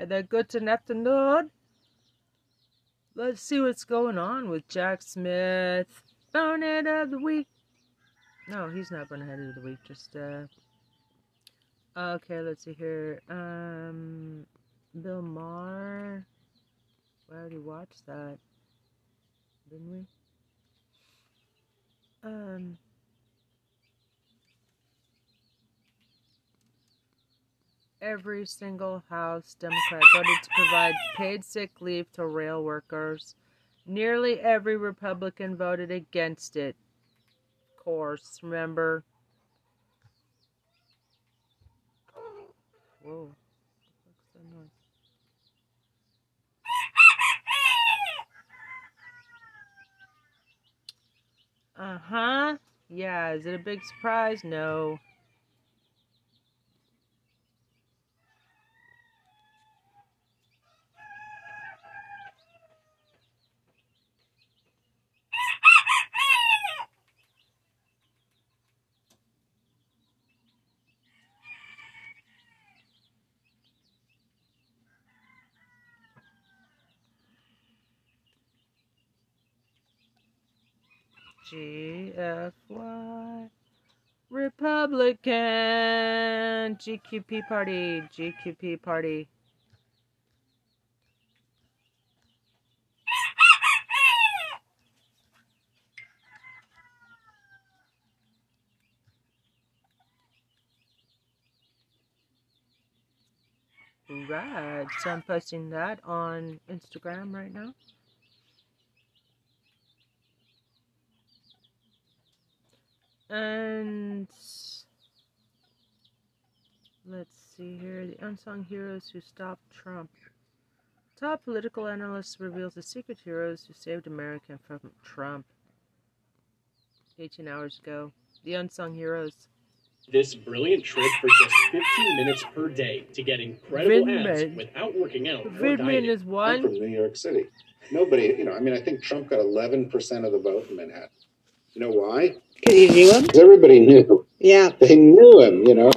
And then good to afternoon. Let's see what's going on with Jack Smith. Bonehead of the week. No, he's not bonehead of the week. Just uh. Okay, let's see here. Um, Bill Maher. We already watched that, didn't we? Um. Every single House Democrat voted to provide paid sick leave to rail workers. Nearly every Republican voted against it. Of course, remember? Whoa. Uh huh. Yeah, is it a big surprise? No. GFY Republican. GQP party. GQP party. Right, so I'm posting that on Instagram right now. And let's see here the unsung heroes who stopped Trump. Top political analyst reveals the secret heroes who saved America from Trump. 18 hours ago. The unsung heroes. This brilliant trick for just 15 minutes per day to get incredible Vindman. abs without working out. Vindman is one. I'm from New York City. Nobody, you know, I mean, I think Trump got 11% of the vote in Manhattan. You know why? Because you knew him? Everybody knew. Yeah. They knew him, you know.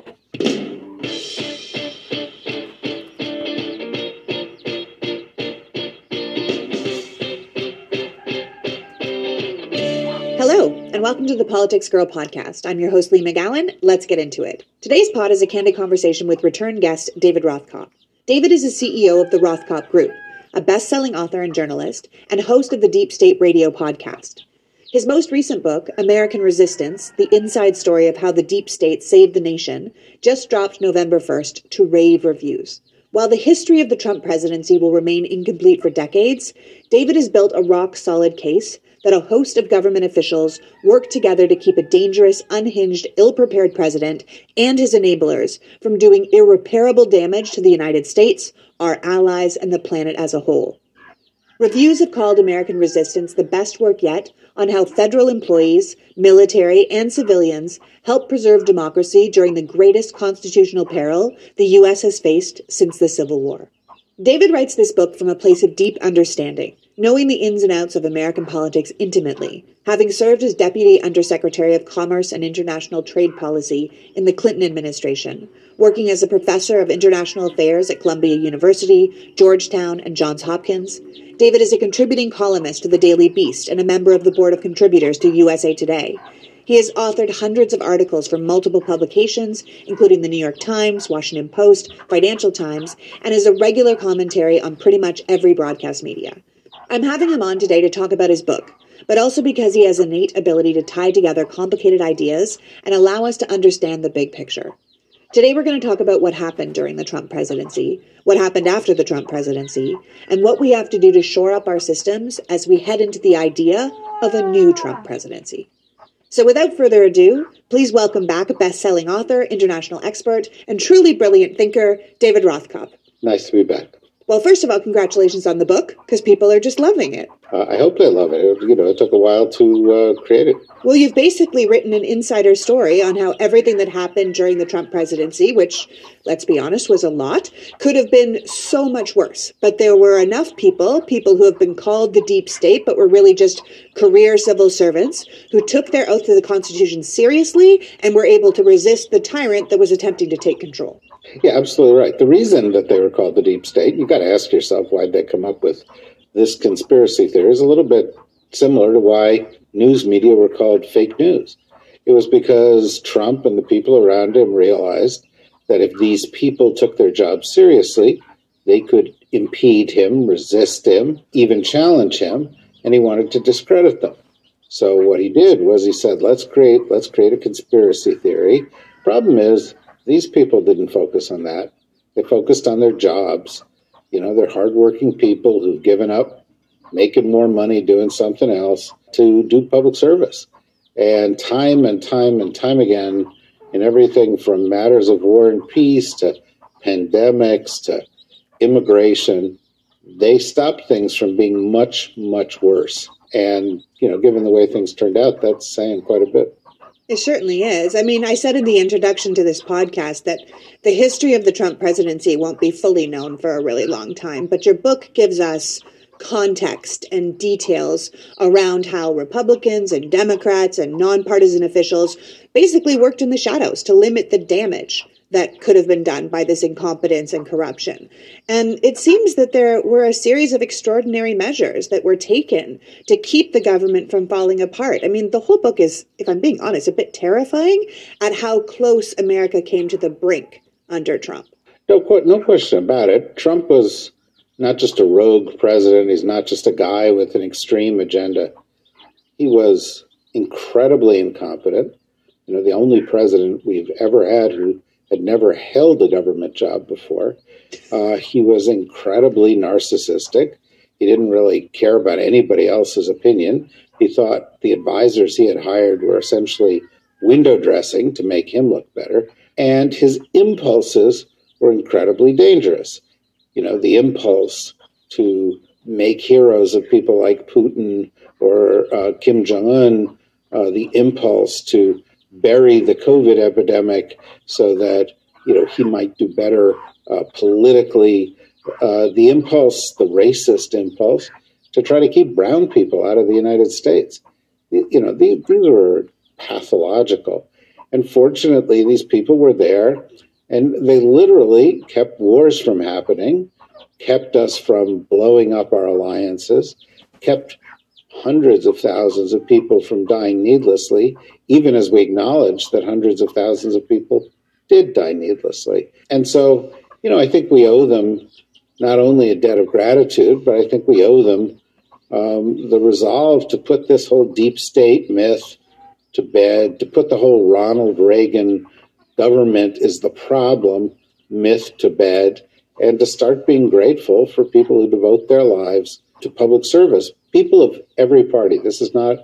Hello, and welcome to the Politics Girl podcast. I'm your host, Leigh McGowan. Let's get into it. Today's pod is a candid conversation with return guest David Rothkopf. David is the CEO of the Rothkopf Group, a best selling author and journalist, and host of the Deep State Radio podcast. His most recent book, American Resistance The Inside Story of How the Deep State Saved the Nation, just dropped November 1st to rave reviews. While the history of the Trump presidency will remain incomplete for decades, David has built a rock solid case that a host of government officials worked together to keep a dangerous, unhinged, ill prepared president and his enablers from doing irreparable damage to the United States, our allies, and the planet as a whole. Reviews have called American Resistance the best work yet on how federal employees, military, and civilians helped preserve democracy during the greatest constitutional peril the U.S. has faced since the Civil War. David writes this book from a place of deep understanding, knowing the ins and outs of American politics intimately, having served as Deputy Undersecretary of Commerce and International Trade Policy in the Clinton administration, working as a professor of international affairs at Columbia University, Georgetown, and Johns Hopkins, David is a contributing columnist to the Daily Beast and a member of the board of contributors to USA Today. He has authored hundreds of articles for multiple publications, including the New York Times, Washington Post, Financial Times, and is a regular commentary on pretty much every broadcast media. I'm having him on today to talk about his book, but also because he has innate ability to tie together complicated ideas and allow us to understand the big picture. Today, we're going to talk about what happened during the Trump presidency, what happened after the Trump presidency, and what we have to do to shore up our systems as we head into the idea of a new Trump presidency. So, without further ado, please welcome back best selling author, international expert, and truly brilliant thinker, David Rothkopf. Nice to be back. Well, first of all, congratulations on the book because people are just loving it. Uh, I hope they love it. it. You know, it took a while to uh, create it. Well, you've basically written an insider story on how everything that happened during the Trump presidency, which, let's be honest, was a lot, could have been so much worse. But there were enough people, people who have been called the deep state, but were really just career civil servants, who took their oath to the Constitution seriously and were able to resist the tyrant that was attempting to take control. Yeah, absolutely right. The reason that they were called the deep state, you've got to ask yourself why they come up with this conspiracy theory is a little bit similar to why news media were called fake news. It was because Trump and the people around him realized that if these people took their job seriously, they could impede him, resist him, even challenge him, and he wanted to discredit them. So what he did was he said, "Let's create let's create a conspiracy theory." Problem is, these people didn't focus on that. They focused on their jobs. You know, they're hardworking people who've given up making more money doing something else to do public service. And time and time and time again, in everything from matters of war and peace to pandemics to immigration, they stopped things from being much, much worse. And, you know, given the way things turned out, that's saying quite a bit. It certainly is. I mean, I said in the introduction to this podcast that the history of the Trump presidency won't be fully known for a really long time, but your book gives us context and details around how Republicans and Democrats and nonpartisan officials basically worked in the shadows to limit the damage that could have been done by this incompetence and corruption. And it seems that there were a series of extraordinary measures that were taken to keep the government from falling apart. I mean, the whole book is, if I'm being honest, a bit terrifying at how close America came to the brink under Trump. No, no question about it. Trump was not just a rogue president, he's not just a guy with an extreme agenda. He was incredibly incompetent. You know, the only president we've ever had who had never held a government job before. Uh, he was incredibly narcissistic. He didn't really care about anybody else's opinion. He thought the advisors he had hired were essentially window dressing to make him look better. And his impulses were incredibly dangerous. You know, the impulse to make heroes of people like Putin or uh, Kim Jong un, uh, the impulse to bury the COVID epidemic so that you know he might do better uh, politically. Uh, the impulse, the racist impulse, to try to keep brown people out of the United States. You know, these, were pathological. And fortunately, these people were there and they literally kept wars from happening, kept us from blowing up our alliances, kept hundreds of thousands of people from dying needlessly, even as we acknowledge that hundreds of thousands of people did die needlessly. And so, you know, I think we owe them not only a debt of gratitude, but I think we owe them um, the resolve to put this whole deep state myth to bed, to put the whole Ronald Reagan government is the problem myth to bed, and to start being grateful for people who devote their lives to public service. People of every party. This is not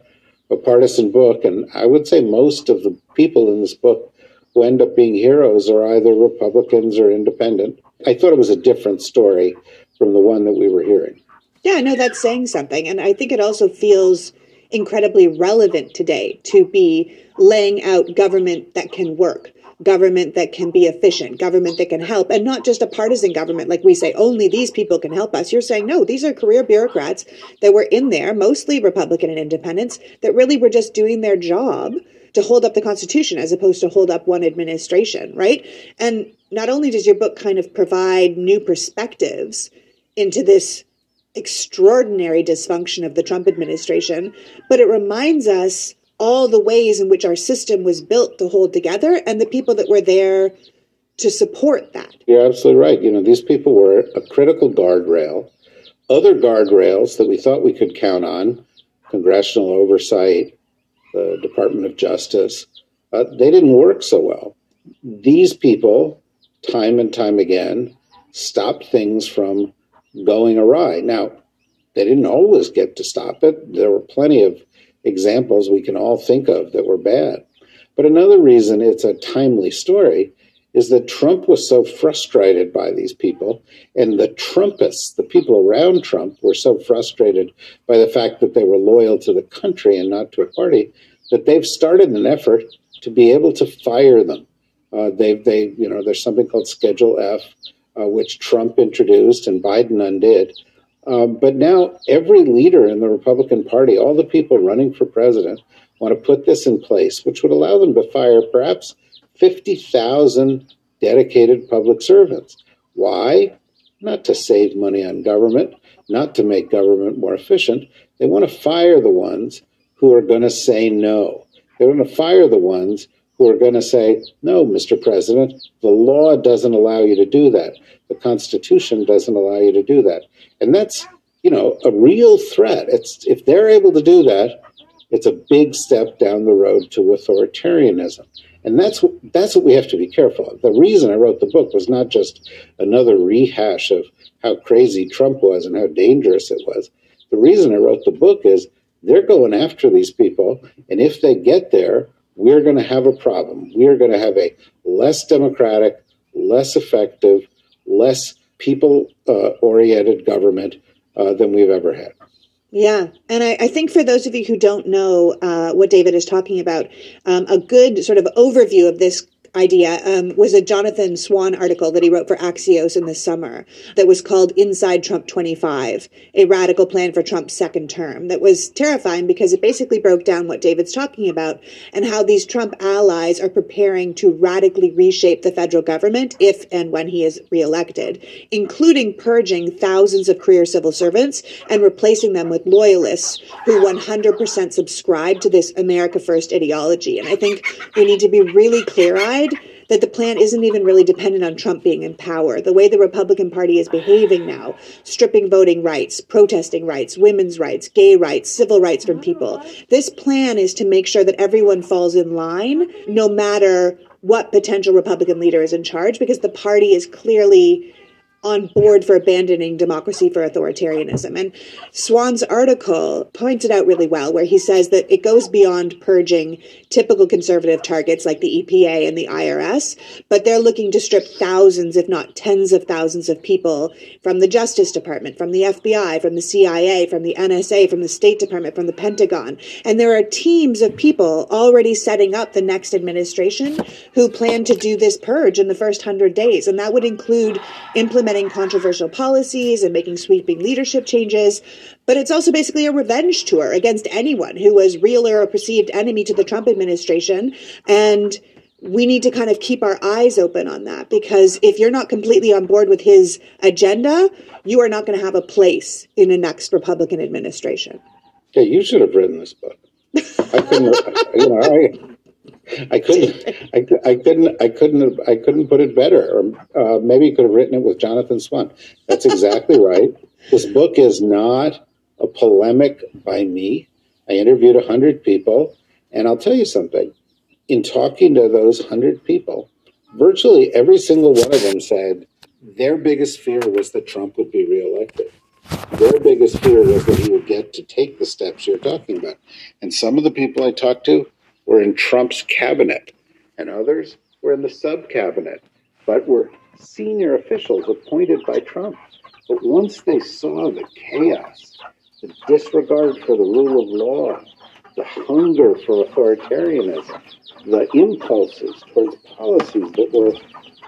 a partisan book, and I would say most of the people in this book who end up being heroes are either Republicans or independent. I thought it was a different story from the one that we were hearing. Yeah, I know that's saying something. And I think it also feels incredibly relevant today to be laying out government that can work, government that can be efficient, government that can help, and not just a partisan government like we say, only these people can help us. You're saying, no, these are career bureaucrats that were in there, mostly Republican and independents, that really were just doing their job to hold up the Constitution as opposed to hold up one administration, right? And not only does your book kind of provide new perspectives into this extraordinary dysfunction of the Trump administration, but it reminds us all the ways in which our system was built to hold together and the people that were there to support that. You're absolutely right. You know, these people were a critical guardrail. Other guardrails that we thought we could count on, congressional oversight, the Department of Justice, uh, they didn't work so well. These people, time and time again, stopped things from going awry. Now, they didn't always get to stop it. There were plenty of examples we can all think of that were bad. But another reason it's a timely story is that Trump was so frustrated by these people, and the Trumpists, the people around Trump, were so frustrated by the fact that they were loyal to the country and not to a party that they've started an effort to be able to fire them. Uh, they, they, you know, there's something called Schedule F, uh, which Trump introduced and Biden undid, um, but now every leader in the Republican Party, all the people running for president, want to put this in place, which would allow them to fire perhaps 50,000 dedicated public servants. Why? Not to save money on government, not to make government more efficient. They want to fire the ones who are going to say no. They want to fire the ones who are going to say, no, Mr. President, the law doesn't allow you to do that. The Constitution doesn't allow you to do that. And that's, you know, a real threat. It's if they're able to do that, it's a big step down the road to authoritarianism. And that's that's what we have to be careful of. The reason I wrote the book was not just another rehash of how crazy Trump was and how dangerous it was. The reason I wrote the book is they're going after these people. And if they get there, we're going to have a problem. We are going to have a less democratic, less effective, less people uh, oriented government uh, than we've ever had. Yeah. And I, I, think for those of you who don't know uh, what David is talking about, um, a good sort of overview of this idea um, was a Jonathan Swan article that he wrote for Axios in the summer that was called Inside Trump 25, a radical plan for Trump's second term. That was terrifying because it basically broke down what David's talking about and how these Trump allies are preparing to radically reshape the federal government if and when he is reelected, including purging thousands of career civil servants and replacing them with loyalists who 100% subscribe to this America First ideology. And I think we need to be really clear eyed that the plan isn't even really dependent on Trump being in power. The way the Republican Party is behaving now, stripping voting rights, protesting rights, women's rights, gay rights, civil rights from people. This plan is to make sure that everyone falls in line, no matter what potential Republican leader is in charge, because the party is clearly on board for abandoning democracy for authoritarianism. And Swan's article points it out really well, where he says that it goes beyond purging typical conservative targets like the EPA and the IRS, but they're looking to strip thousands, if not tens of thousands of people from the Justice Department, from the FBI, from the CIA, from the NSA, from the State Department, from the Pentagon. And there are teams of people already setting up the next administration who plan to do this purge in the first hundred days. And that would include implementing implementing controversial policies and making sweeping leadership changes. But it's also basically a revenge tour against anyone who was real or a perceived enemy to the Trump administration. And we need to kind of keep our eyes open on that because if you're not completely on board with his agenda, you are not going to have a place in the next Republican administration. Yeah, you should have written this book. I couldn't, you know, I, I couldn't, I, I couldn't, I couldn't, I couldn't put it better. Or uh, maybe you could have written it with Jonathan Swan. That's exactly right. This book is not a polemic by me. I interviewed a hundred people, and I'll tell you something. In talking to those hundred people, virtually every single one of them said their biggest fear was that Trump would be reelected. Their biggest fear was that he would get to take the steps you're talking about. And some of the people I talked to were in Trump's cabinet, and others were in the sub cabinet, but were senior officials appointed by Trump. But once they saw the chaos, the disregard for the rule of law, the hunger for authoritarianism, the impulses towards policies that were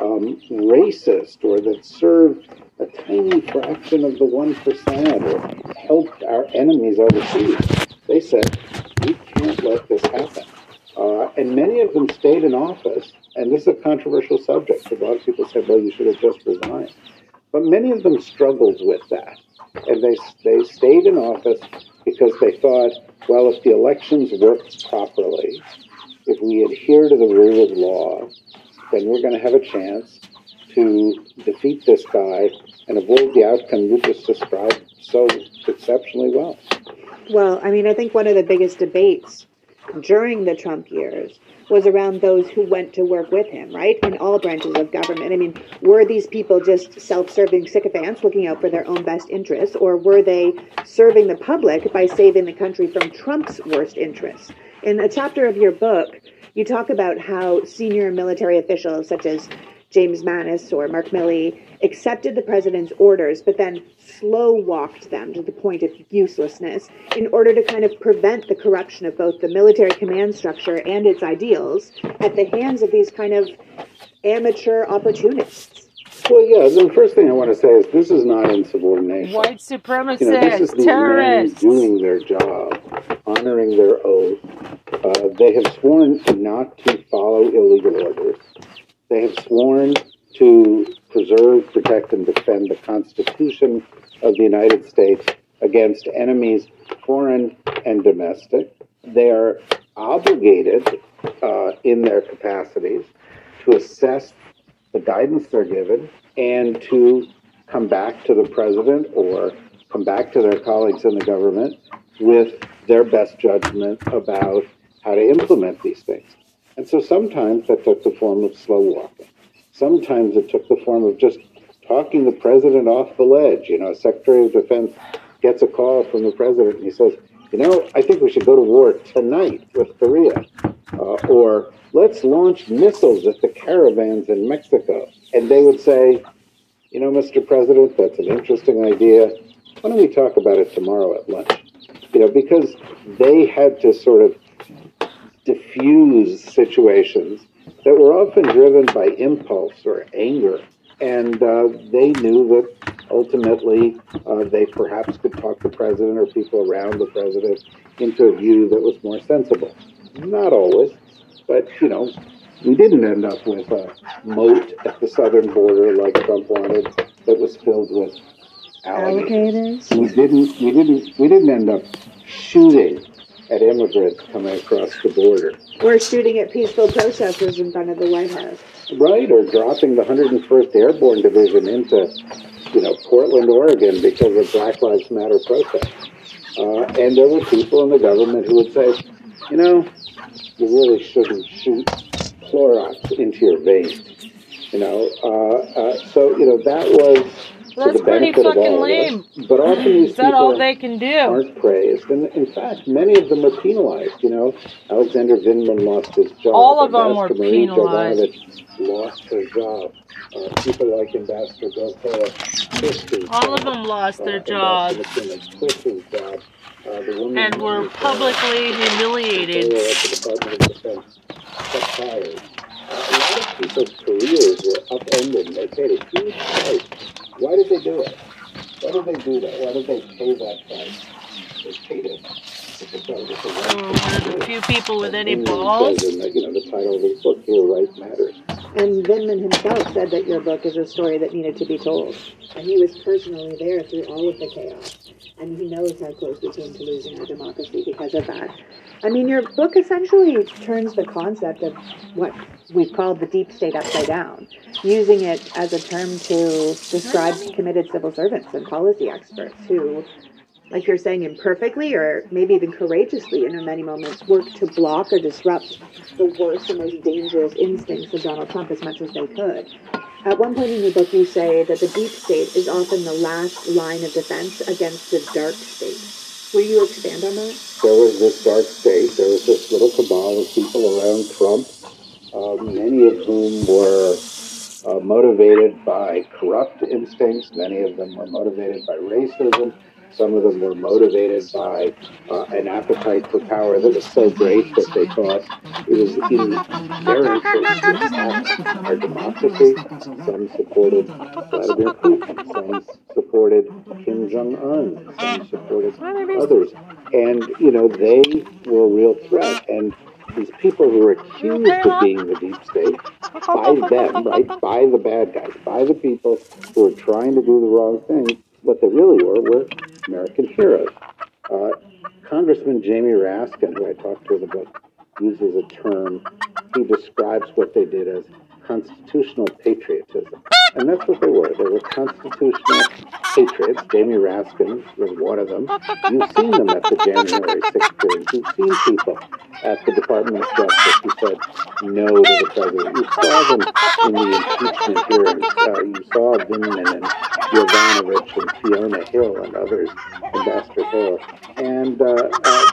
um, racist or that served a tiny fraction of the 1% or helped our enemies overseas, they said, we can't let this happen. Uh, and many of them stayed in office, and this is a controversial subject. A lot of people said, well, you should have just resigned. But many of them struggled with that. And they, they stayed in office because they thought, well, if the elections worked properly, if we adhere to the rule of law, then we're going to have a chance to defeat this guy and avoid the outcome you just described so exceptionally well. Well, I mean, I think one of the biggest debates during the Trump years was around those who went to work with him, right? In all branches of government. I mean, were these people just self serving sycophants looking out for their own best interests, or were they serving the public by saving the country from Trump's worst interests? In a chapter of your book, you talk about how senior military officials such as James Mattis or Mark Milley accepted the president's orders, but then slow walked them to the point of uselessness in order to kind of prevent the corruption of both the military command structure and its ideals at the hands of these kind of amateur opportunists. Well, yeah, the first thing I want to say is this is not insubordination. White supremacists, you know, this is the terrorists. doing their job, honoring their oath. Uh, they have sworn not to follow illegal orders. They have sworn to preserve, protect, and defend the Constitution of the United States against enemies, foreign and domestic. They are obligated uh, in their capacities to assess the guidance they're given and to come back to the president or come back to their colleagues in the government with their best judgment about how to implement these things. And so sometimes that took the form of slow walking. Sometimes it took the form of just talking the president off the ledge. You know, Secretary of Defense gets a call from the president and he says, you know, I think we should go to war tonight with Korea. Uh, or let's launch missiles at the caravans in Mexico. And they would say, you know, Mr. President, that's an interesting idea. Why don't we talk about it tomorrow at lunch? You know, because they had to sort of diffuse situations that were often driven by impulse or anger. And uh, they knew that ultimately uh, they perhaps could talk the president or people around the president into a view that was more sensible. Not always, but you know, we didn't end up with a moat at the southern border like Trump wanted that was filled with alligators. We didn't. We didn't. We didn't end up shooting at immigrants coming across the border. Or shooting at peaceful protesters in front of the White House. Right, or dropping the 101st Airborne Division into, you know, Portland, Oregon because of Black Lives Matter protests. Uh, and there were people in the government who would say, you know, you really shouldn't shoot Clorox into your veins. You know, uh, uh, so you know that was that's pretty fucking lame. But often these Is that all they can do? aren't praised, and in fact, many of them are penalized. You know, Alexander Vindman lost his job. All of them were penalized. Lost her job. Uh, people like Ambassador Bill Taylor, All of them lost their jobs. job. Uh, and were publicly humiliated. A lot of people's careers were upended. They paid a huge price. Why did they do it? Why did they do that? Why did they pay that price? They paid it. Oh, a few people with any balls. you know, the title of his book, Here, Right Matters. And Vindman himself said that your book is a story that needed to be told. And he was personally there through all of the chaos. And he knows how close we came to losing our democracy because of that. I mean, your book essentially turns the concept of what we've called the deep state upside down, using it as a term to describe committed civil servants and policy experts who like you're saying, imperfectly or maybe even courageously in many moments, work to block or disrupt the worst and most dangerous instincts of Donald Trump as much as they could. At one point in your book, you say that the deep state is often the last line of defense against the dark state. Will you expand on that? There was this dark state. There was this little cabal of people around Trump, uh, many of whom were uh, motivated by corrupt instincts. Many of them were motivated by racism. Some of them were motivated by uh, an appetite for power that was so great that they thought it was in their interest to attack our democracy. Some supported Vladimir Putin. Some supported Kim Jong Un. Some supported others. And, you know, they were a real threat. And these people who were accused of being the deep state by them, right, by the bad guys, by the people who were trying to do the wrong thing, what they really were were American heroes. Uh, Congressman Jamie Raskin, who I talked to in the book, uses a term. He describes what they did as constitutional patriotism. And that's what they were. They were constitutional patriots. Jamie Raskin was one of them. You've seen them at the January 6th hearings. You've seen people at the Department of Justice who said no to the president. You saw them in the impeachment hearings. Uh, you saw Vindman and Yovanovitch and Fiona Hill and others, Ambassador Hill. And, uh, uh,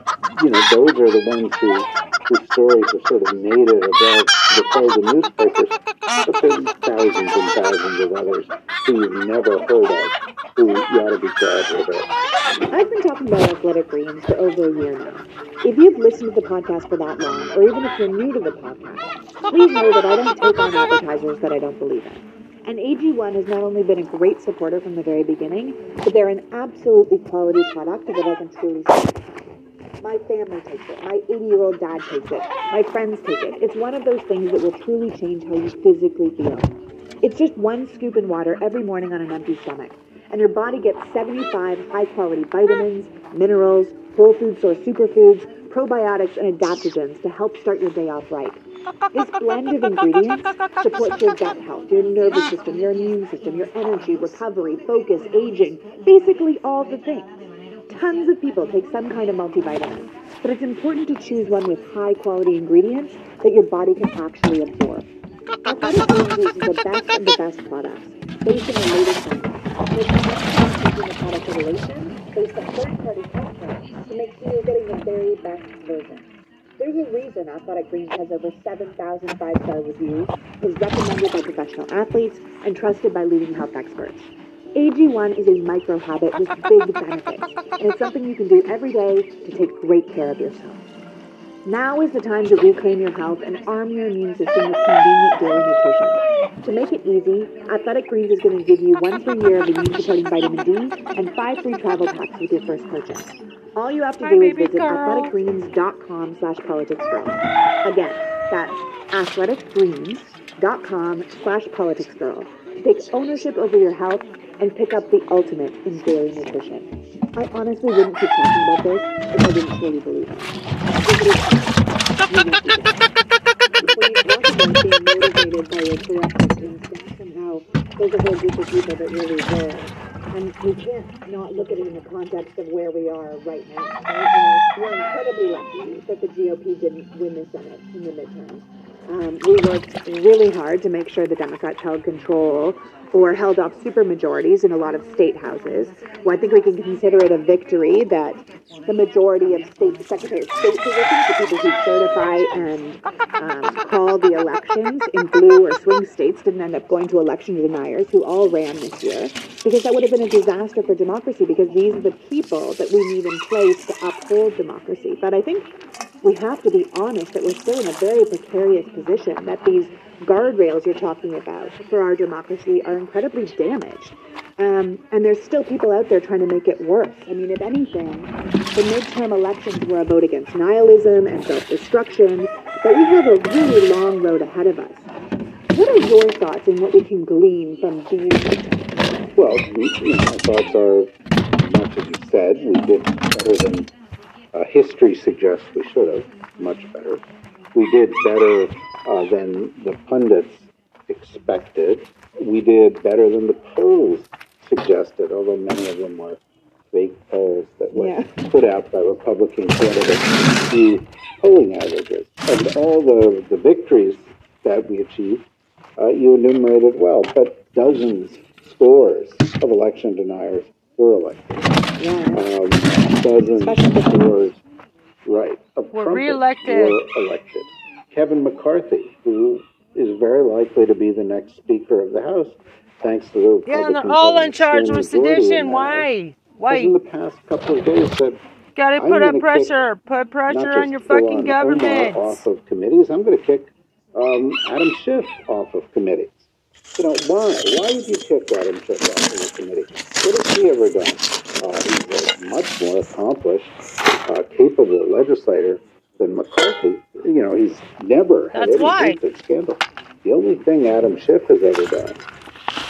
you know, those are the ones who, whose stories are sort of it above the fold newspapers. Thousands and thousands of others who you've never heard of who you ought to be glad with. I've been talking about athletic greens for over a year now. If you've listened to the podcast for that long, or even if you're new to the podcast, please know that I don't take on advertisers that I don't believe in. And AG1 has not only been a great supporter from the very beginning, but they're an absolutely quality product that I can truly say. My family takes it. My 80 year old dad takes it. My friends take it. It's one of those things that will truly change how you physically feel. It's just one scoop in water every morning on an empty stomach. And your body gets 75 high quality vitamins, minerals, whole food source superfoods, probiotics, and adaptogens to help start your day off right. This blend of ingredients supports your gut health, your nervous system, your immune system, your energy, recovery, focus, aging, basically all the things. Tons of people take some kind of multivitamin, but it's important to choose one with high quality ingredients that your body can actually absorb. Athletic Greens uses the best of the best products, based on the latest science. Formulation based on third-party testing to make sure you're getting the very best version. There's a reason Athletic Greens has over 7,000 five-star reviews, is recommended by professional athletes, and trusted by leading health experts. AG1 is a micro habit with big benefits, and it's something you can do every day to take great care of yourself. Now is the time to reclaim your health and arm your immune system with convenient daily nutrition. To make it easy, Athletic Greens is going to give you one free year of immune supporting vitamin D and five free travel packs with your first purchase. All you have to Hi, do is visit girl. athleticgreens.com slash politicsgirl. Again, that's athleticgreens.com slash politicsgirl take ownership over your health and pick up the ultimate in daily nutrition. I honestly wouldn't keep talking about this if I didn't truly believe it. That really will. And we can't not look at it in the context of where we are right now. We're, we're incredibly lucky that the GOP didn't win the Senate in the midterms. Um, we worked really hard to make sure the Democrats held control or held off supermajorities in a lot of state houses. Well, I think we can consider it a victory that the majority of state secretary of state positions, the people who certify and um, call the elections in blue or swing states, didn't end up going to election deniers who all ran this year, because that would have been a disaster for democracy. Because these are the people that we need in place to uphold democracy. But I think we have to be honest that we're still in a very precarious position, that these guardrails you're talking about for our democracy are incredibly damaged. Um, and there's still people out there trying to make it worse. I mean, if anything, the midterm elections were a vote against nihilism and self destruction, but we have a really long road ahead of us. What are your thoughts and what we can glean from these? Well, my thoughts are much as you said. We did better than uh, history suggests we should have, much better. We did better uh, than the pundits expected. We did better than the polls suggested, although many of them were fake polls that were Yeah. put out by Republican candidates to polling averages. And all the, the victories that we achieved, uh, you enumerated well, but dozens, scores of election deniers were elected. Yeah. Um, dozens, scores, right, of Were reelected. were elected. Kevin McCarthy, who is very likely to be the next Speaker of the House, thanks to the Yeah, and they're all in charge with sedition. Why? Why? in the past couple of days said, Gotta put up pressure. Put pressure on your fucking government. off of committees, I'm going to kick um, Adam Schiff off of committees. You know, why? Why would you kick Adam Schiff off of the committee? What has he ever done? Uh, he's a much more accomplished, uh, capable legislator than McCarthy. You know, he's never had That's any why. scandal. The only thing Adam Schiff has ever done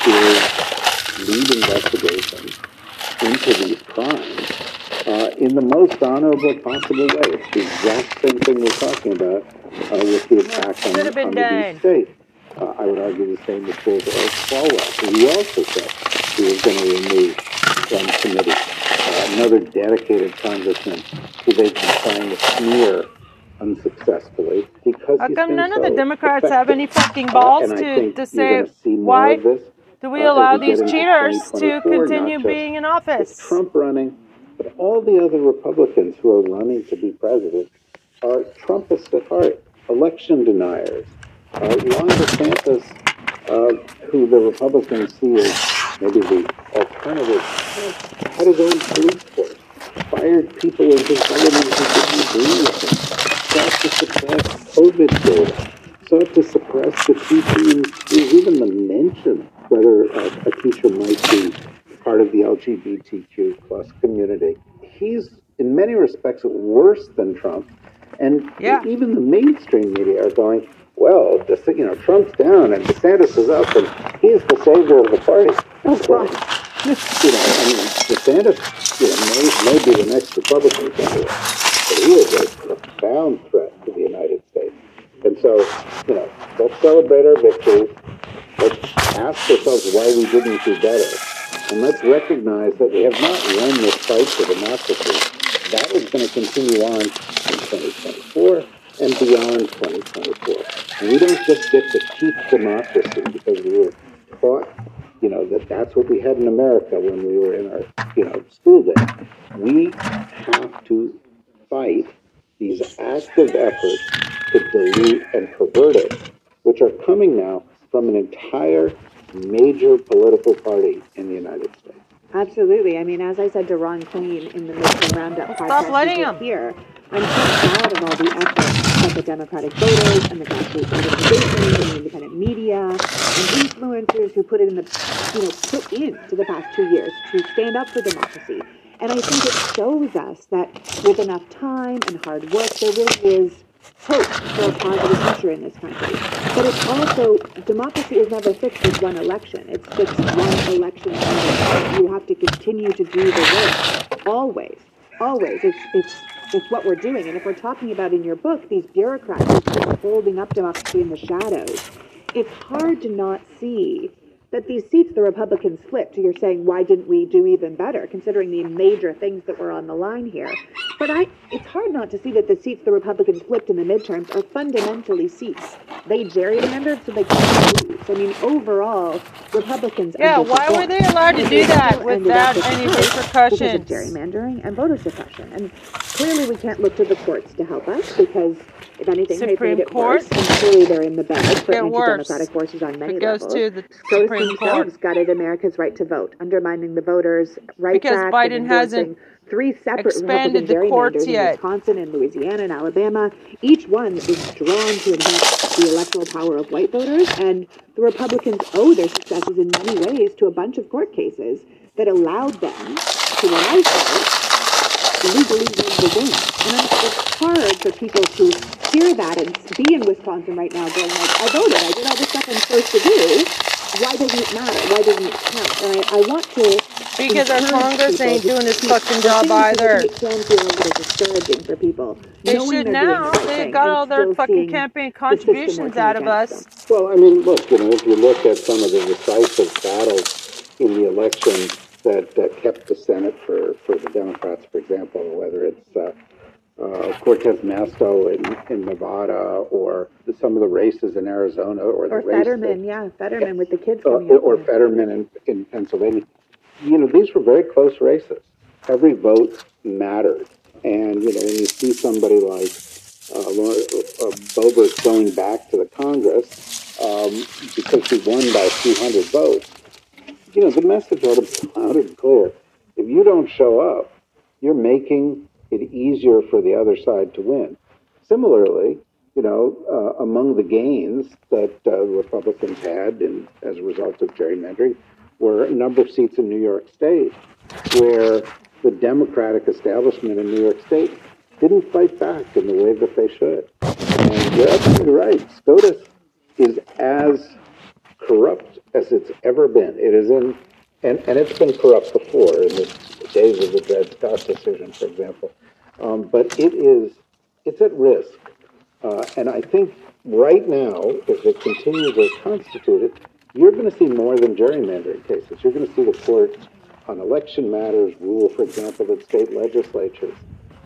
is lead investigations into these crimes uh, in the most honorable possible way. It's the exact same thing we're talking about uh, with the attack on, Should have been on the done. deep state. Uh, I would argue the same is true of Eric Swalwell, who he also said he was going to remove from committee. Uh, another dedicated congressman who they've been trying to smear unsuccessfully because How come none of the Democrats have any fucking balls to, to say gonna see more why do we uh, allow these cheaters to continue being in office? Trump running, but all the other Republicans who are running to be president are Trumpists at heart, election deniers. Uh, Ron DeSantis, uh, who the Republicans see as maybe the alternative, had his own police force, fired people in his government who didn't agree with him, COVID data, sought to suppress the teaching in even the mention whether a, a teacher might be part of the LGBTQ plus community. He's in many respects worse than Trump. And Yeah. even the mainstream media are going, well, this, you know, Trump's down and DeSantis is up, and he's the savior of the party. No, right. you know, I mean, DeSantis, you know, may, may be the next Republican candidate, but he is a profound threat to the United States. So, you know, let's celebrate our victories. Let's ask ourselves why we didn't do better. And let's recognize that we have not won this fight for democracy. That is going to continue on in 2024 and beyond 2024. And we don't just get to keep democracy because we were taught, you know, that that's what we had in America when we were in our, you know, school days. We have to fight these active efforts to dilute and pervert it, which are coming now from an entire major political party in the United States. Absolutely. I mean, as I said to Ron Queen in the Midterm Roundup Well, podcast, stop letting you could him. hear, I'm so proud of all the efforts that the Democratic voters and the grassroots organizations and the independent media and influencers who put it in the, you know, put into the past two years to stand up for democracy. And I think it shows us that with enough time and hard work, there really is hope for a positive future in this country. But it's also, democracy is never fixed with one election. It's fixed one election. You have to continue to do the work, always, always. It's, it's, it's what we're doing. And if we're talking about in your book, these bureaucrats holding up democracy in the shadows, it's hard to not see that these seats the Republicans flipped, you're saying, why didn't we do even better, considering the major things that were on the line here? But I, it's hard not to see that the seats the Republicans flipped in the midterms are fundamentally seats they gerrymandered so they can't lose. I mean, overall, Republicans. Yeah, why were they allowed to do that without any repercussions? Because of gerrymandering and voter suppression. And clearly we can't look to the courts to help us because, if anything, they've Supreme made it Court? worse. And clearly they're in the bag for anti-democratic forces on many It goes levels. to the Supreme Court. gutted America's right to vote, undermining the voters' rights Because Biden hasn't three separate expanded Republican gerrymanders in. Wisconsin and Louisiana and Alabama. Each one is drawn to enhance the electoral power of white voters, and the Republicans owe their successes in many ways to a bunch of court cases that allowed them to, when I say, legally win the win. And I'm, it's hard for people to hear that and be in Wisconsin right now going like, I voted, I did all this stuff I'm supposed to do. Why doesn't it matter? Why doesn't it count? And I, I want to Because our Congress ain't doing its keep fucking job either. It can feel a little discouraging for people. They knowing should now. the right They thing got all their fucking campaign contributions out of us. them. Well, I mean, look, you know, if you look at some of the decisive battles in the election that, that kept the Senate for, for the Democrats, for example, whether it's uh, uh, Cortez Masto in, in Nevada or the, some of the races in Arizona or the Or race that- Fetterman, yeah, Fetterman with the kids uh, up. or Fetterman in, in Pennsylvania. You know, these were very close races. Every vote mattered. And, you know, when you see somebody like uh, uh, Boebert going back to the Congress um, because he won by a few hundred votes, you know, the message ought to be loud and clear. If you don't show up, you're making it easier for the other side to win. Similarly, you know, uh, among the gains that uh, Republicans had in, as a result of gerrymandering were a number of seats in New York State where the Democratic establishment in New York State didn't fight back in the way that they should. And you're absolutely right. SCOTUS is as corrupt as it's ever been. It is in, and, and it's been corrupt before in the days of the Dred Scott decision, for example. Um, but it is, it's at risk. Uh, and I think right now, if it continues as constituted, you're going to see more than gerrymandering cases. You're going to see the court on election matters rule, for example, that state legislatures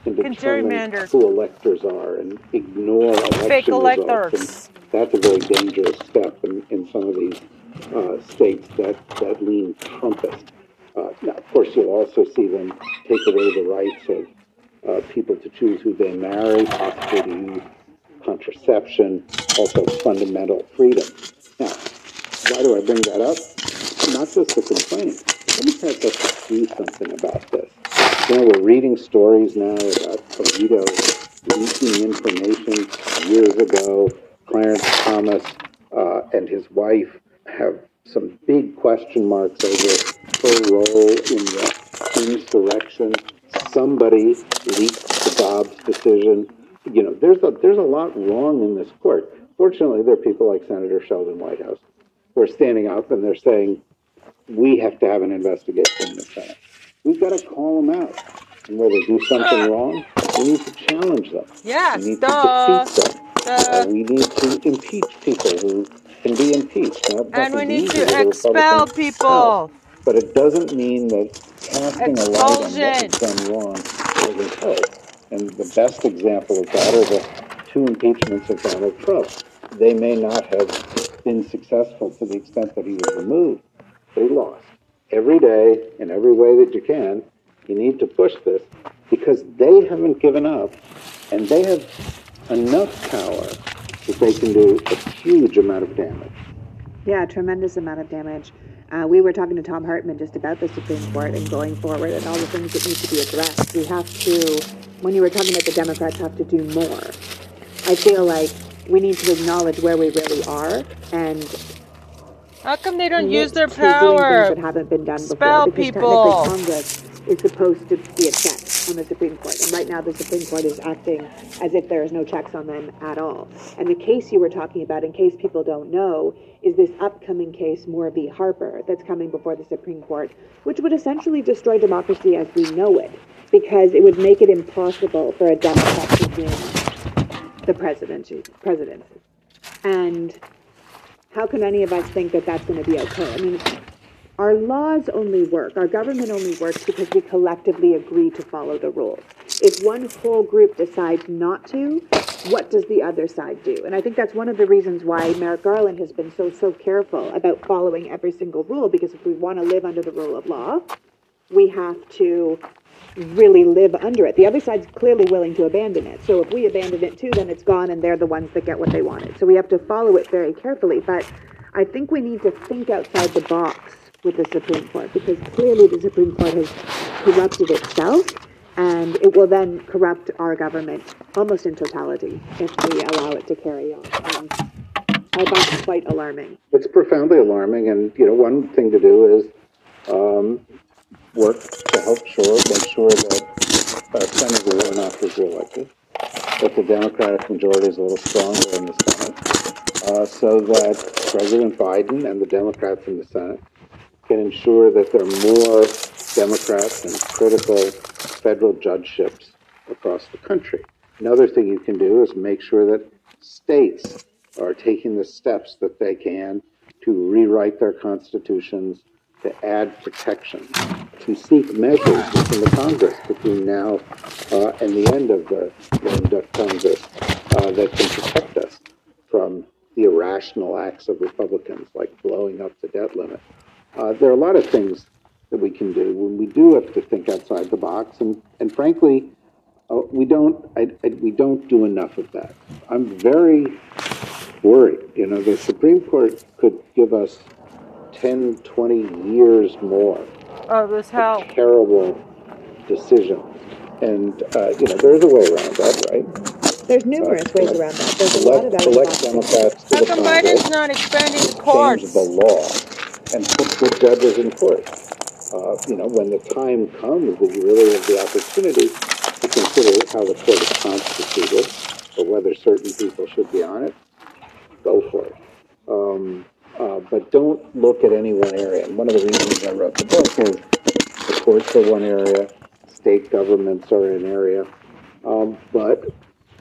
determine gerrymander. who electors are and ignore election Fake electors. And that's a very dangerous step in, in some of these uh, states that, that lean Trumpist. Uh, now, of course, you'll also see them take away the rights of uh, people to choose who they marry, possibly to use contraception, also fundamental freedom. Now, why do I bring that up? Not just to complain. Democrats have to do something about this. Know, we're reading stories now about Alito leaking information years ago. Clarence Thomas uh, and his wife have some big question marks over her role in the insurrection. Somebody somebody leaked the Dobbs decision. You know, there's a, there's a lot wrong in this court. Fortunately, there are people like Senator Sheldon Whitehouse who are standing up and they're saying, we have to have an investigation in the Senate. We've got to call them out. And where they do something wrong, we need to challenge them. Yes, we need duh. to defeat them. Uh, we need to impeach people who can be impeached. Now, And we need to expel people. House, But it doesn't mean that casting a light on what Expulsion. done wrong doesn't help. And the best example of that are the two impeachments of Donald Trump. They may not have been successful to the extent that he was removed, They lost. Every day, in every way that you can, you need to push this because they haven't given up and they have enough power that they can do a huge amount of damage. Yeah, tremendous amount of damage. Uh, we were talking to Thom Hartmann just about the Supreme Court and going forward and all the things that need to be addressed. We have to, when you were talking about the Democrats have to do more, I feel like we need to acknowledge where we really are and How come they don't use their power? that haven't been done before. Because people. technically Congress is supposed to be a check on the Supreme Court, and right now the Supreme Court is acting as if there is no checks on them at all. And the case you were talking about, in case people don't know, is this upcoming case, Moore v. Harper, that's coming before the Supreme Court, which would essentially destroy democracy as we know it, because it would make it impossible for a Democrat to win the presidency. presidency. And how can any of us think that that's going to be okay? I mean, our laws only work, our government only works because we collectively agree to follow the rules. If one whole group decides not to, what does the other side do? And I think that's one of the reasons why Merrick Garland has been so, so careful about following every single rule, because if we want to live under the rule of law, we have to really live under it. The other side's clearly willing to abandon it. So if we abandon it too, then it's gone and they're the ones that get what they wanted. So we have to follow it very carefully. But I think we need to think outside the box with the Supreme Court because clearly the Supreme Court has corrupted itself and it will then corrupt our government almost in totality if we allow it to carry on. Um, I find it quite alarming. It's profoundly alarming, and you know, one thing to do is um, work to help sure, make sure that uh, Senator Warnock is reelected, that the Democratic majority is a little stronger in the Senate, uh, so that President Biden and the Democrats in the Senate can ensure that there are more Democrats and critical federal judgeships across the country. Another thing you can do is make sure that states are taking the steps that they can to rewrite their constitutions, to add protection, to seek measures within the Congress between now uh, and the end of the lame duck Congress uh, that can protect us from the irrational acts of Republicans, like blowing up the debt limit. Uh, there are a lot of things that we can do when we do have to think outside the box, and, and frankly, uh, we don't I, I, we don't do enough of that. I'm very worried. You know, the Supreme Court could give us 10, 20 years more Oh, this how? terrible decision. And, uh, you know, there's a way around that, right? There's numerous ways around that. There's a lot of Elect, elect options. Democrats to How the come Congress, Biden's not expanding the change courts? the law, and put good judges in court. Uh, you know, when the time comes that you really have the opportunity to consider how the court is constituted, or whether certain people should be on it, go for it. Um, uh, but don't look at any one area. And one of the reasons I wrote the book is the courts are one area, state governments are an area, um, but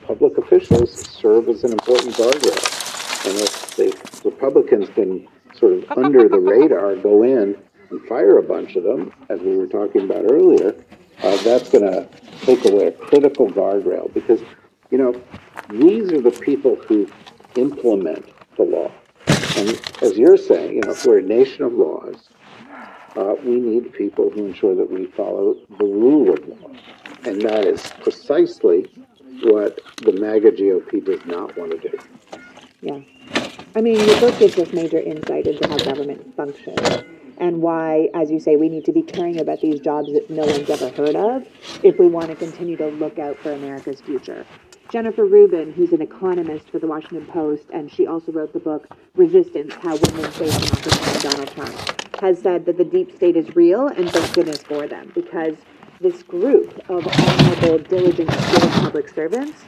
public officials serve as an important guardrail. And if the Republicans can sort of under the radar go in and fire a bunch of them, as we were talking about earlier, uh, that's going to take away a critical guardrail because, you know, these are the people who implement the law. And as you're saying, you know, if we're a nation of laws, uh, we need people who ensure that we follow the rule of law. And that is precisely what the MAGA GOP does not want to do. Yeah. I mean, your book gives us major insight into how government functions and why, as you say, we need to be caring about these jobs that no one's ever heard of if we want to continue to look out for America's future. Jennifer Rubin, who's an economist for the Washington Post, and she also wrote the book Resistance How Women Face Donald Trump, has said that the deep state is real and thank goodness for them because this group of honorable, diligent, skilled public servants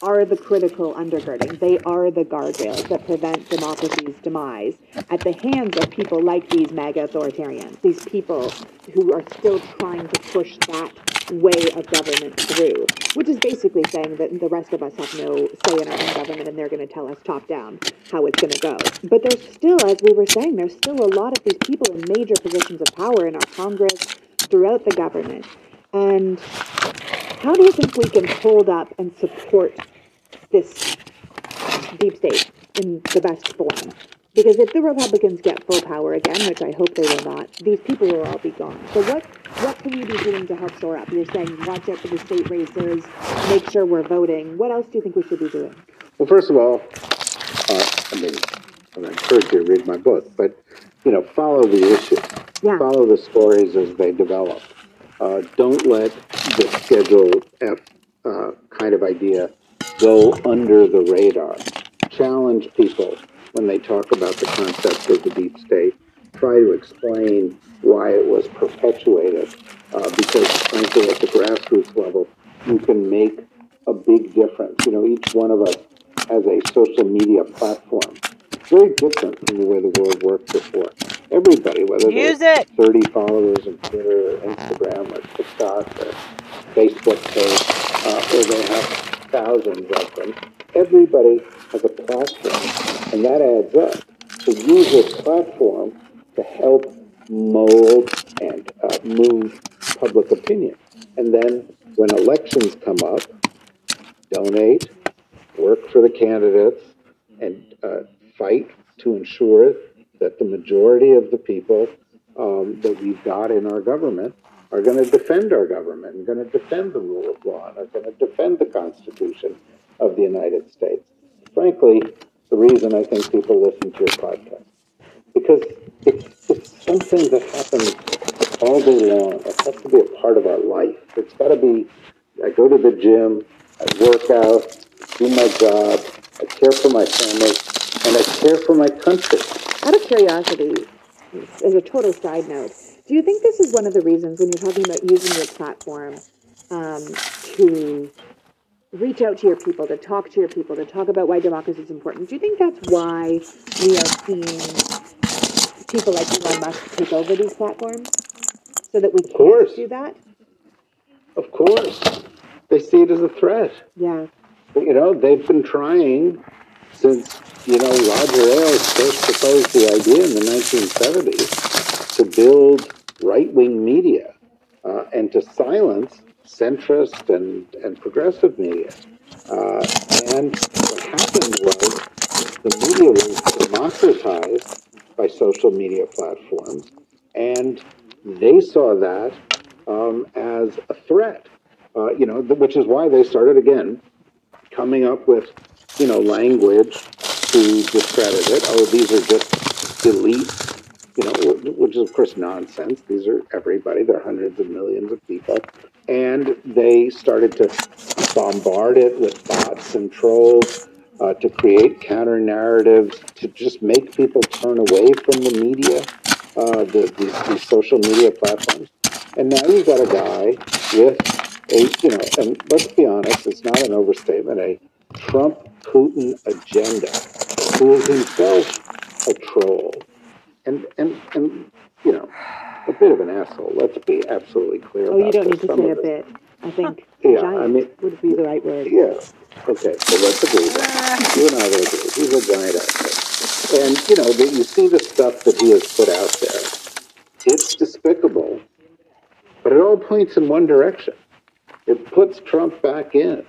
are the critical undergirding. They are the guardrails that prevent democracy's demise at the hands of people like these MAGA authoritarians, these people who are still trying to push that way of government through, which is basically saying that the rest of us have no say in our own government and they're going to tell us top down how it's going to go. But there's still, as we were saying, there's still a lot of these people in major positions of power in our Congress, throughout the government. And how do you think we can hold up and support this deep state in the best form? Because if the Republicans get full power again, which I hope they will not, these people will all be gone. So what what can you be doing to help shore up? You're saying watch out for the state races, make sure we're voting. What else do you think we should be doing? Well, first of all, uh, I mean, I encourage you to read my book, but you know, follow the issue, Yeah. follow the stories as they develop. Uh, don't let the Schedule F uh, kind of idea go under the radar. Challenge people when they talk about the concept of the deep state. Try to explain why it was perpetuated, uh, because frankly, at the grassroots level, you can make a big difference. You know, each one of us has a social media platform. It's very different from the way the world worked before. Everybody, whether Use they're it. 30 followers on Twitter or Instagram or TikTok or Facebook page, uh, or they have thousands of them, everybody has a platform, and that adds up. So use this platform to help mold and uh, move public opinion. And then when elections come up, donate, work for the candidates, and uh, fight to ensure that the majority of the people um, that we've got in our government are going to defend our government and going to defend the rule of law and are going to defend the Constitution of the United States. Frankly, the reason I think people listen to your podcast because it's, it's something that happens all day long. It has to be a part of our life. It's got to be. I go to the gym, I work out, do my job, I care for my family, and I care for my country. Out of curiosity, as a total side note, do you think this is one of the reasons when you're talking about using your platform um, to reach out to your people, to talk to your people, to talk about why democracy is important? Do you think that's why we are seeing people like Elon Musk take over these platforms? So that we can course. do that? Of course, they see it as a threat. Yeah. You know, they've been trying since, you know, Roger Ailes first proposed the idea in the 1970s to build right wing media uh, and to silence centrist and, and progressive media. Uh, and what happened was the media was democratized by social media platforms, and they saw that um, as a threat. Uh, you know, which is why they started again coming up with, you know, language to discredit it. Oh, these are just elite, you know, which is of course nonsense. These are everybody. They're hundreds of millions of people, and they started to bombard it with bots and trolls uh, to create counter narratives to just make people turn away from the media, uh, the, social media platforms. And now you've got a guy with a, you know, and let's be honest, it's not an overstatement, a Trump Putin agenda, who is himself a troll. And, and, and, you know, a bit of an asshole. Let's be absolutely clear Oh, about you don't this. need to Some say a of it- bit. I think Yeah, I mean- would be the right word. Yeah. Okay. So let's agree that you and I will agree. He's a giant asshole. And you know, that you see the stuff that he has put out there. It's despicable, but it all points in one direction. It puts Trump back in.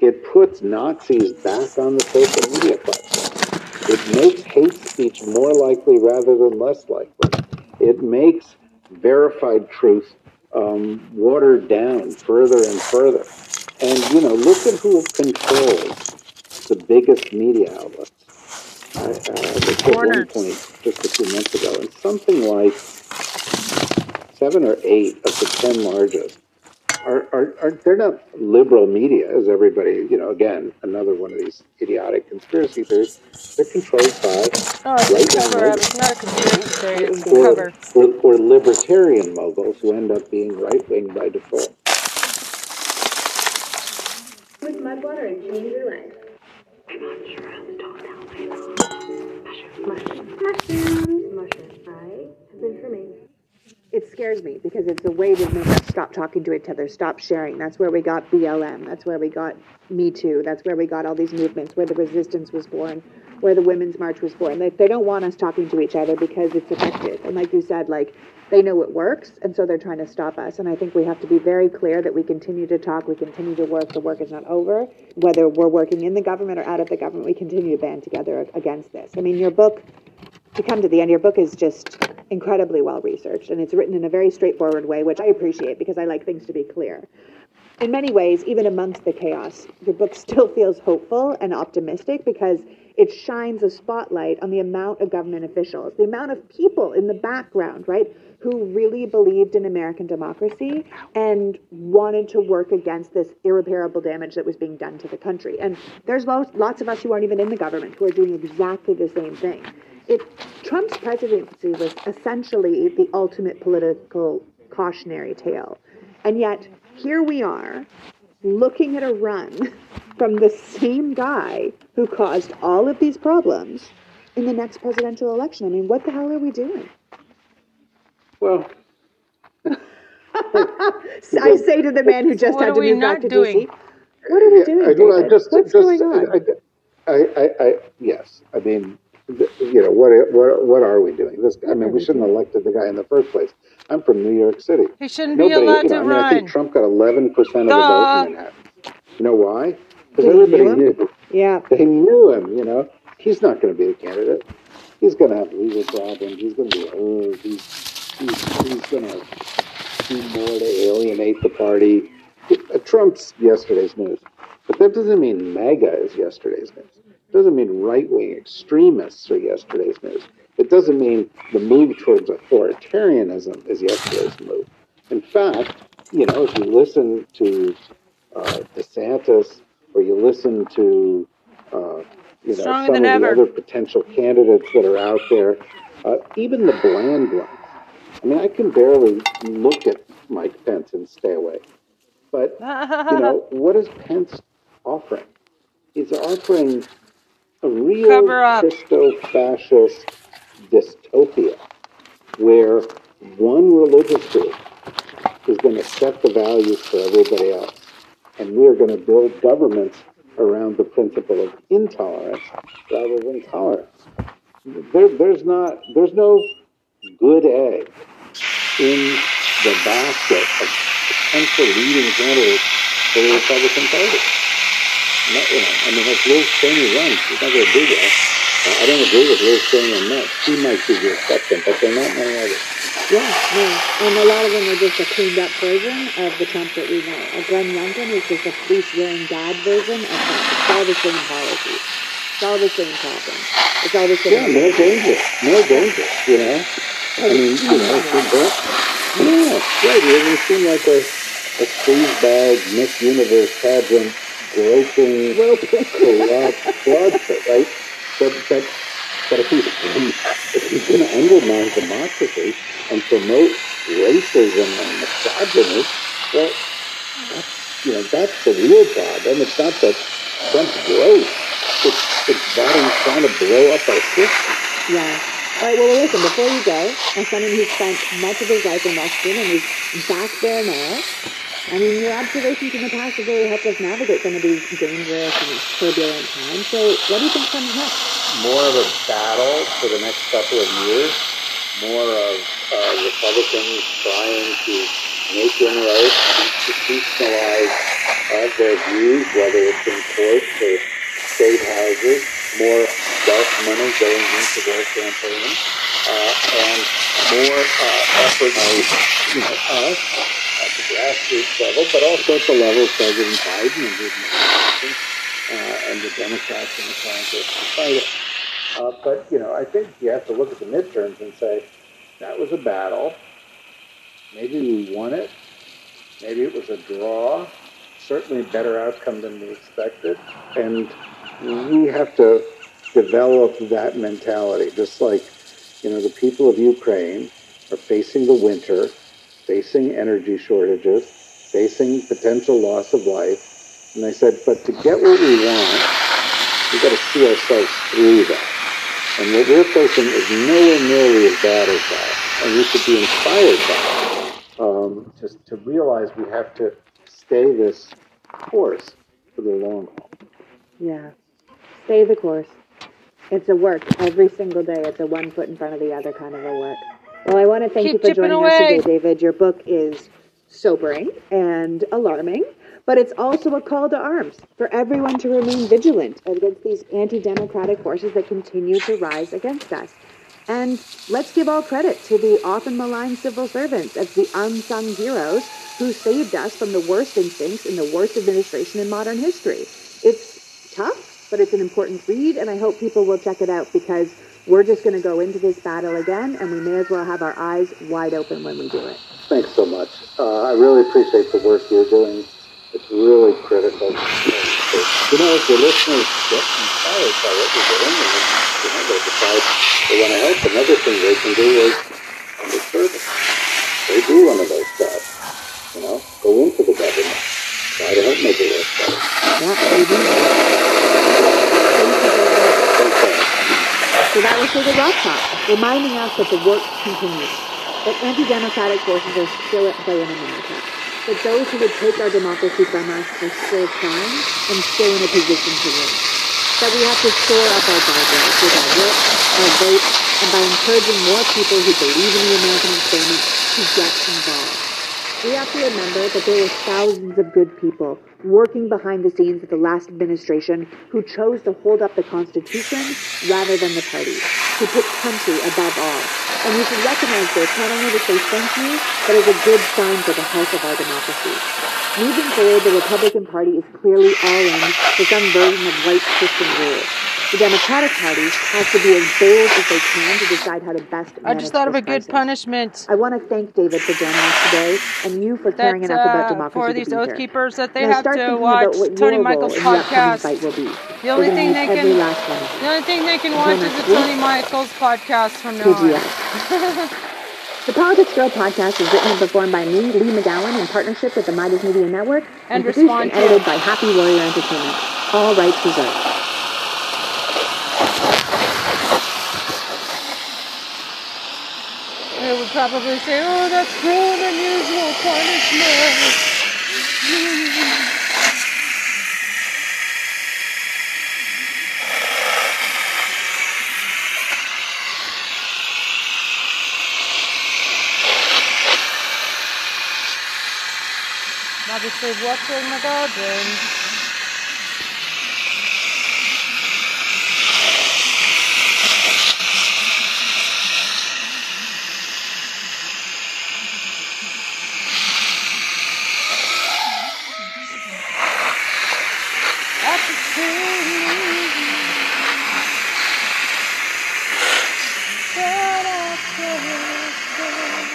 It puts Nazis back on the social media platform. It makes hate speech more likely rather than less likely. It makes verified truth um, watered down further and further. And you know, look at who controls the biggest media outlets. I, uh, they at one point just a few months ago, and something like seven or eight of the ten largest are, are, are they're not liberal media, as everybody, you know, again, another one of these idiotic conspiracy theories. They're controlled by Oh, it's Right a cover now, up. It's not a conspiracy theory. It's a or, cover. or, or libertarian moguls who end up being right wing by default. with mud water and change your life. Mushrooms. Mushrooms. Mushrooms. I have been for me. it scares me because it's a way to make us stop talking to each other, stop sharing. That's where we got BLM. That's where we got Me Too. That's where we got all these movements, where the resistance was born, where the Women's March was born. They, they don't want us talking to each other because it's effective. And like you said, like they know it works, and so they're trying to stop us. And I think we have to be very clear that we continue to talk, we continue to work. The work is not over. Whether we're working in the government or out of the government, we continue to band together against this. I mean, your book to come to the end, your book is just incredibly well researched and it's written in a very straightforward way, which I appreciate because I like things to be clear. In many ways, even amongst the chaos, your book still feels hopeful and optimistic because it shines a spotlight on the amount of government officials, the amount of people in the background, right, who really believed in American democracy and wanted to work against this irreparable damage that was being done to the country. And there's lots, lots of us who aren't even in the government who are doing exactly the same thing. It, Trump's presidency was essentially the ultimate political cautionary tale. And yet, here we are, looking at a run from the same guy who caused all of these problems in the next presidential election. I mean, what the hell are we doing? Well, I say to the man who just What had to we move back to doing? DC, what are we doing? I, do- I David? just, What's just, going on? I, I, I, I, yes, I mean, th- you know, what, what, what are we doing? This, I mean, we shouldn't have elected the guy in the first place. I'm from New York City. He shouldn't be Nobody, allowed you know, to I mean, I think run. Trump got 11% of the Duh. vote in Manhattan. You know why? Because everybody knew him? yeah. They knew him, you know. He's not going to be the candidate. He's going to have legal problems. He's going to be old. He's, he's, he's going to do more to alienate the party. Uh, Trump's yesterday's news. But that doesn't mean MAGA is yesterday's news. It doesn't mean right wing extremists are yesterday's news. It doesn't mean the move towards authoritarianism is yesterday's move. In fact, you know, if you listen to uh, DeSantis or you listen to uh, you know Stronger some of ever. the other potential candidates that are out there, uh, even the bland ones. I mean, I can barely look at Mike Pence and stay away. But you know, what is Pence offering? He's offering a real. Christo-fascist dystopia where one religious group is going to set the values for everybody else. And we are going to build governments around the principle of intolerance rather than tolerance. There, there's not, there's no good egg in the basket of potential leading candidates for the Republican Party. No, you know, I mean, if Liz Cheney runs, she's not going to do that. Uh, I don't agree with Liz Cheney on that. She might be the exception, but there are not many others. Yeah, no. And a lot of them are just a cleaned up version of the Trump that we know. A Glenn Youngkin is just a fleece wearing dad version of Trump. It's all the same policies. It's all the same problems. It's all the same. Yeah, more danger, more danger. You know, I mean, you know, yeah, right. It would seem like a a sleazebag Miss Universe pageant, groping, corrupt fraudster, right? But but but if if he's going to undermine democracy and promote racism and misogyny, well, that's you know that's the real problem. It's not that Trump's gross. It's it's that he's trying to blow up our system. Yeah. All right, well, listen, before you go, as someone who's spent much of his life in Washington and is back there now, I mean, your observations in the past have really helped us navigate some of these dangerous and turbulent times. So, what do you think comes next? more of a battle for the next couple of years, more of uh, Republicans trying to make inroads, institutionalize uh, their views, whether it's in courts or state houses, more dark money going into their campaign, uh, and more uh, effort by you know, us grassroots level, but also at the level of President Biden and the administration uh, and the Democrats and the Congress to fight it. Uh, but you know, I think you have to look at the midterms and say that was a battle. Maybe we won it. Maybe it was a draw. Certainly a better outcome than we expected. And we have to develop that mentality. Just like, you know, the people of Ukraine are facing the winter, facing energy shortages, facing potential loss of life. And they said, but to get what we want, we've got to see ourselves through that. And what we're facing is nowhere nearly as bad as that. And we should be inspired by it. Um, just to realize we have to stay this course for the long haul. Yeah. Stay the course. It's a work every single day. It's a one foot in front of the other kind of a work. Well, I want to thank Keep you for joining us today, David. Your book is sobering and alarming, but it's also a call to arms for everyone to remain vigilant against these anti democratic forces that continue to rise against us. And let's give all credit to the often maligned civil servants as the unsung heroes who saved us from the worst instincts in the worst administration in modern history. It's tough, but it's an important read, and I hope people will check it out because we're just going to go into this battle again, and we may as well have our eyes wide open when we do it. Thanks so much. Uh, I really appreciate the work you're doing. It's really critical. You know, if your listeners get inspired by what you're doing, and you know, they decide they want to help, another thing they can do is public service. They do one of those jobs. You know, go into the government, try to help make it work better. Yeah, do. Thanks, Aaron. So that was David Rothkopf, reminding us that the work continues, that anti-democratic forces are still at play in America, that those who would take our democracy from us are still trying and still in a position to win, that we have to shore up our guardrails with our work, our vote, and by encouraging more people who believe in the American experiment to get involved. We have to remember that there were thousands of good people working behind the scenes of the last administration who chose to hold up the Constitution rather than the party, who put country above all. And we should recognize this not only to say thank you, but as a good sign for the health of our democracy. Moving forward, the Republican Party is clearly all in for some version of white Christian rule. The Democratic Party has to be as bold as they can to decide how to best I just thought of a this good punishment I want to thank David for joining us today, and you for that caring enough about uh, democracy for these oath keepers that they Now have to watch Tony Michael's the podcast. be. The only thing they can last one of the only thing they can watch is the. Tony Michael's podcast from now on. The Politics Girl podcast is written and performed by me, Leigh McGowan, in partnership with the Meidas Media Network, And produced and respond to- edited by Happy Warrior Entertainment. All rights reserved. They would probably say, "Oh, that's cruel and unusual punishment." Obviously, what's in the garden? At the sea. Shout out to the sun.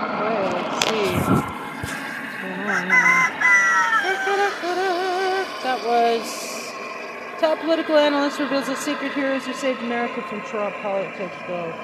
Okay, let's see. What's going on here? That was top political analyst reveals the secret heroes who saved America from Trump politics. Go.